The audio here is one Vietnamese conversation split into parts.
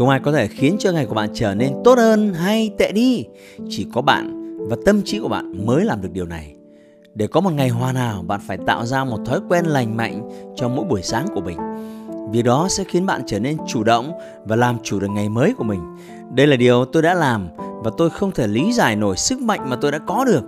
Không ai có thể khiến cho ngày của bạn trở nên tốt hơn hay tệ đi. Chỉ có bạn và tâm trí của bạn mới làm được điều này. Để có một ngày hoàn hảo, bạn phải tạo ra một thói quen lành mạnh cho mỗi buổi sáng của mình. Vì đó sẽ khiến bạn trở nên chủ động và làm chủ được ngày mới của mình. Đây là điều tôi đã làm và tôi không thể lý giải nổi sức mạnh mà tôi đã có được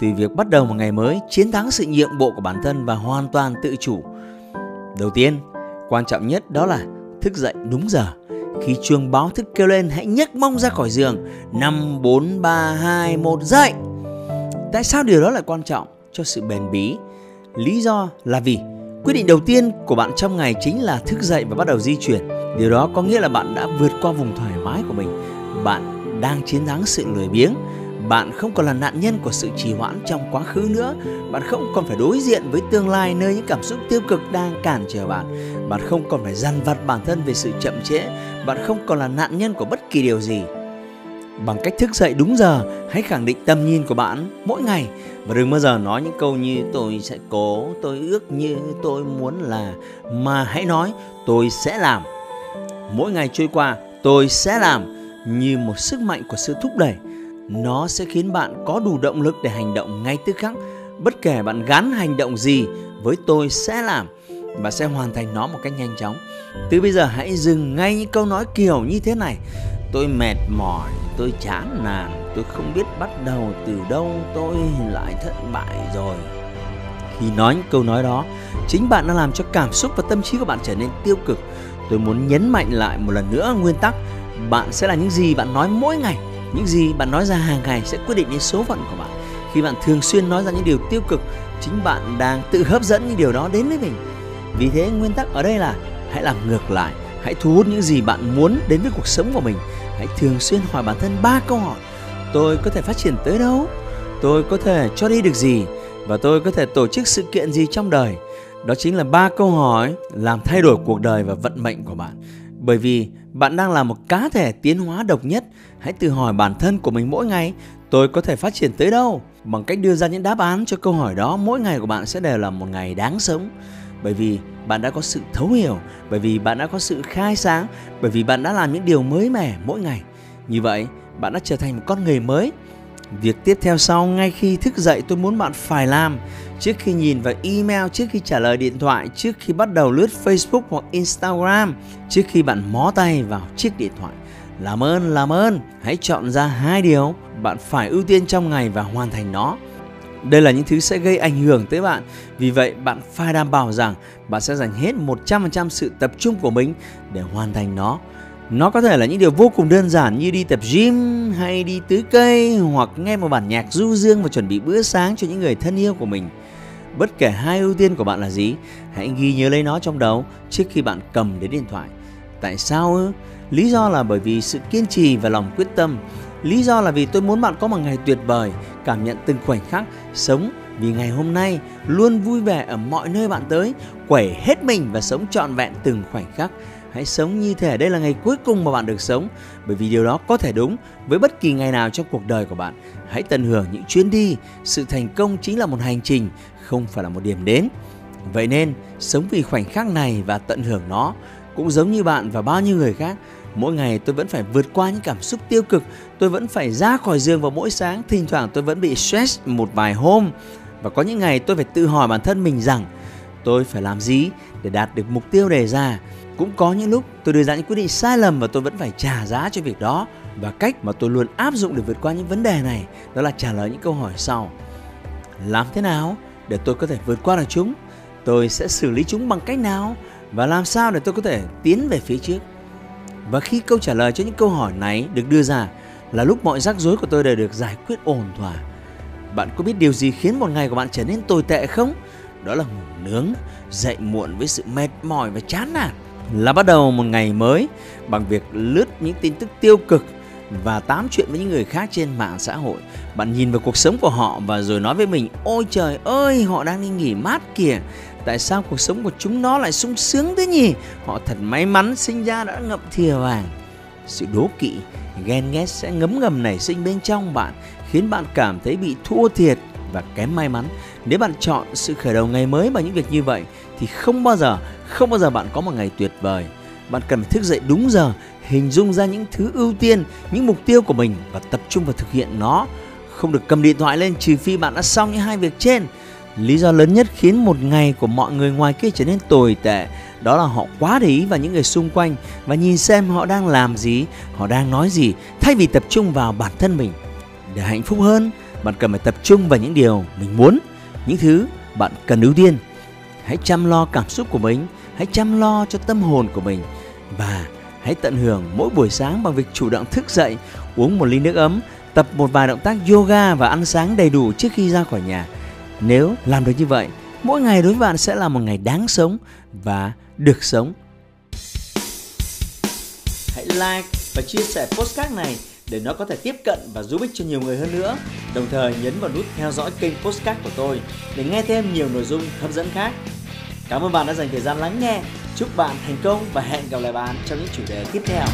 từ việc bắt đầu một ngày mới chiến thắng sự nhượng bộ của bản thân và hoàn toàn tự chủ. Đầu tiên, quan trọng nhất đó là thức dậy đúng giờ khi chuông báo thức kêu lên hãy nhấc mông ra khỏi giường. 5, 4, 3, 2, 1 dậy! Tại sao điều đó lại quan trọng cho sự bền bí? Lý do là vì quyết định đầu tiên của bạn trong ngày chính là thức dậy và bắt đầu di chuyển. Điều đó có nghĩa là bạn đã vượt qua vùng thoải mái của mình. Bạn đang chiến thắng sự lười biếng. Bạn không còn là nạn nhân của sự trì hoãn trong quá khứ nữa. Bạn không còn phải đối diện với tương lai nơi những cảm xúc tiêu cực đang cản trở bạn. Bạn không còn phải dằn vặt bản thân về sự chậm trễ bạn không còn là nạn nhân của bất kỳ điều gì. Bằng cách thức dậy đúng giờ, hãy khẳng định tầm nhìn của bạn mỗi ngày. Và đừng bao giờ nói những câu như tôi sẽ cố, tôi ước như tôi muốn là mà hãy nói tôi sẽ làm mỗi ngày trôi qua, tôi sẽ làm như một sức mạnh của sự thúc đẩy. Nó sẽ khiến bạn có đủ động lực để hành động ngay tức khắc. Bất kể bạn gắn hành động gì với tôi sẽ làm và sẽ hoàn thành nó một cách nhanh chóng. Từ bây giờ hãy dừng ngay những câu nói kiểu như thế này. Tôi mệt mỏi, tôi chán nản, tôi không biết bắt đầu từ đâu, tôi lại thất bại rồi. Khi nói những câu nói đó, chính bạn đã làm cho cảm xúc và tâm trí của bạn trở nên tiêu cực. Tôi muốn nhấn mạnh lại một lần nữa nguyên tắc, bạn sẽ là những gì bạn nói mỗi ngày. Những gì bạn nói ra hàng ngày sẽ quyết định đến số phận của bạn. Khi bạn thường xuyên nói ra những điều tiêu cực, chính bạn đang tự hấp dẫn những điều đó đến với mình vì thế nguyên tắc ở đây là hãy làm ngược lại, hãy thu hút những gì bạn muốn đến với cuộc sống của mình. Hãy thường xuyên hỏi bản thân ba câu hỏi. Tôi có thể phát triển tới đâu? Tôi có thể cho đi được gì? Và tôi có thể tổ chức sự kiện gì trong đời? Đó chính là ba câu hỏi làm thay đổi cuộc đời và vận mệnh của bạn. Bởi vì bạn đang là một cá thể tiến hóa độc nhất, hãy tự hỏi bản thân của mình mỗi ngày, tôi có thể phát triển tới đâu? Bằng cách đưa ra những đáp án cho câu hỏi đó, mỗi ngày của bạn sẽ đều là một ngày đáng sống bởi vì bạn đã có sự thấu hiểu, bởi vì bạn đã có sự khai sáng, bởi vì bạn đã làm những điều mới mẻ mỗi ngày. Như vậy, bạn đã trở thành một con người mới. Việc tiếp theo sau, ngay khi thức dậy, tôi muốn bạn phải làm. Trước khi nhìn vào email, trước khi trả lời điện thoại, trước khi bắt đầu lướt facebook hoặc instagram, trước khi bạn mó tay vào chiếc điện thoại. Làm ơn làm ơn. Hãy chọn ra hai điều bạn phải ưu tiên trong ngày và hoàn thành nó đây là những thứ sẽ gây ảnh hưởng tới bạn. Vì vậy, bạn phải đảm bảo rằng bạn sẽ dành hết 100% sự tập trung của mình để hoàn thành nó. Nó có thể là những điều vô cùng đơn giản như đi tập gym hay đi tưới cây hoặc nghe một bản nhạc du dương và chuẩn bị bữa sáng cho những người thân yêu của mình. Bất kể hai ưu tiên của bạn là gì, hãy ghi nhớ lấy nó trong đầu trước khi bạn cầm đến điện thoại. Tại sao ư? Lý do là bởi vì sự kiên trì và lòng quyết tâm. Lý do là vì tôi muốn bạn có một ngày tuyệt vời, cảm nhận từng khoảnh khắc, sống vì ngày hôm nay luôn vui vẻ ở mọi nơi bạn tới, quẩy hết mình và sống trọn vẹn từng khoảnh khắc. Hãy sống như thể đây là ngày cuối cùng mà bạn được sống, bởi vì điều đó có thể đúng với bất kỳ ngày nào trong cuộc đời của bạn. Hãy tận hưởng những chuyến đi, sự thành công chính là một hành trình, không phải là một điểm đến. Vậy nên, sống vì khoảnh khắc này và tận hưởng nó cũng giống như bạn và bao nhiêu người khác mỗi ngày tôi vẫn phải vượt qua những cảm xúc tiêu cực. Tôi vẫn phải ra khỏi giường vào mỗi sáng, thỉnh thoảng tôi vẫn bị stress một vài hôm. Và có những ngày tôi phải tự hỏi bản thân mình rằng, tôi phải làm gì để đạt được mục tiêu đề ra? Cũng có những lúc tôi đưa ra những quyết định sai lầm và tôi vẫn phải trả giá cho việc đó. Và cách mà tôi luôn áp dụng để vượt qua những vấn đề này, đó là trả lời những câu hỏi sau. Làm thế nào để tôi có thể vượt qua được chúng? Tôi sẽ xử lý chúng bằng cách nào? Và làm sao để tôi có thể tiến về phía trước? Và khi câu trả lời cho những câu hỏi này được đưa ra là lúc mọi rắc rối của tôi đều được giải quyết ổn thỏa. Bạn có biết điều gì khiến một ngày của bạn trở nên tồi tệ không? Đó là ngủ nướng, dậy muộn với sự mệt mỏi và chán nản. Là bắt đầu một ngày mới bằng việc lướt những tin tức tiêu cực và tám chuyện với những người khác trên mạng xã hội. Bạn nhìn vào cuộc sống của họ và rồi nói với mình, Ôi trời ơi, họ đang đi nghỉ mát kìa. Tại sao cuộc sống của chúng nó lại sung sướng thế nhỉ? Họ thật may mắn sinh ra đã ngậm thìa vàng. Sự đố kỵ, ghen ghét sẽ ngấm ngầm nảy sinh bên trong bạn Khiến bạn cảm thấy bị thua thiệt và kém may mắn. Nếu bạn chọn sự khởi đầu ngày mới bằng những việc như vậy Thì không bao giờ, không bao giờ bạn có một ngày tuyệt vời. Bạn cần phải thức dậy đúng giờ hình dung ra những thứ ưu tiên những mục tiêu của mình và tập trung vào thực hiện nó. Không được cầm điện thoại lên trừ phi bạn đã xong những hai việc trên lý do lớn nhất khiến một ngày của mọi người ngoài kia trở nên tồi tệ đó là họ quá để ý vào những người xung quanh và nhìn xem họ đang làm gì họ đang nói gì thay vì tập trung vào bản thân mình để hạnh phúc hơn bạn cần phải tập trung vào những điều mình muốn những thứ bạn cần ưu tiên hãy chăm lo cảm xúc của mình hãy chăm lo cho tâm hồn của mình và hãy tận hưởng mỗi buổi sáng bằng việc chủ động thức dậy, uống một ly nước ấm, tập một vài động tác yoga và ăn sáng đầy đủ trước khi ra khỏi nhà. Nếu làm được như vậy, mỗi ngày đối với bạn sẽ là một ngày đáng sống và được sống. Hãy like và chia sẻ postcard này để nó có thể tiếp cận và giúp ích cho nhiều người hơn nữa. Đồng thời nhấn vào nút theo dõi kênh postcard của tôi để nghe thêm nhiều nội dung hấp dẫn khác. Cảm ơn bạn đã dành thời gian lắng nghe. Chúc bạn thành công và hẹn gặp lại bạn trong những chủ đề tiếp theo.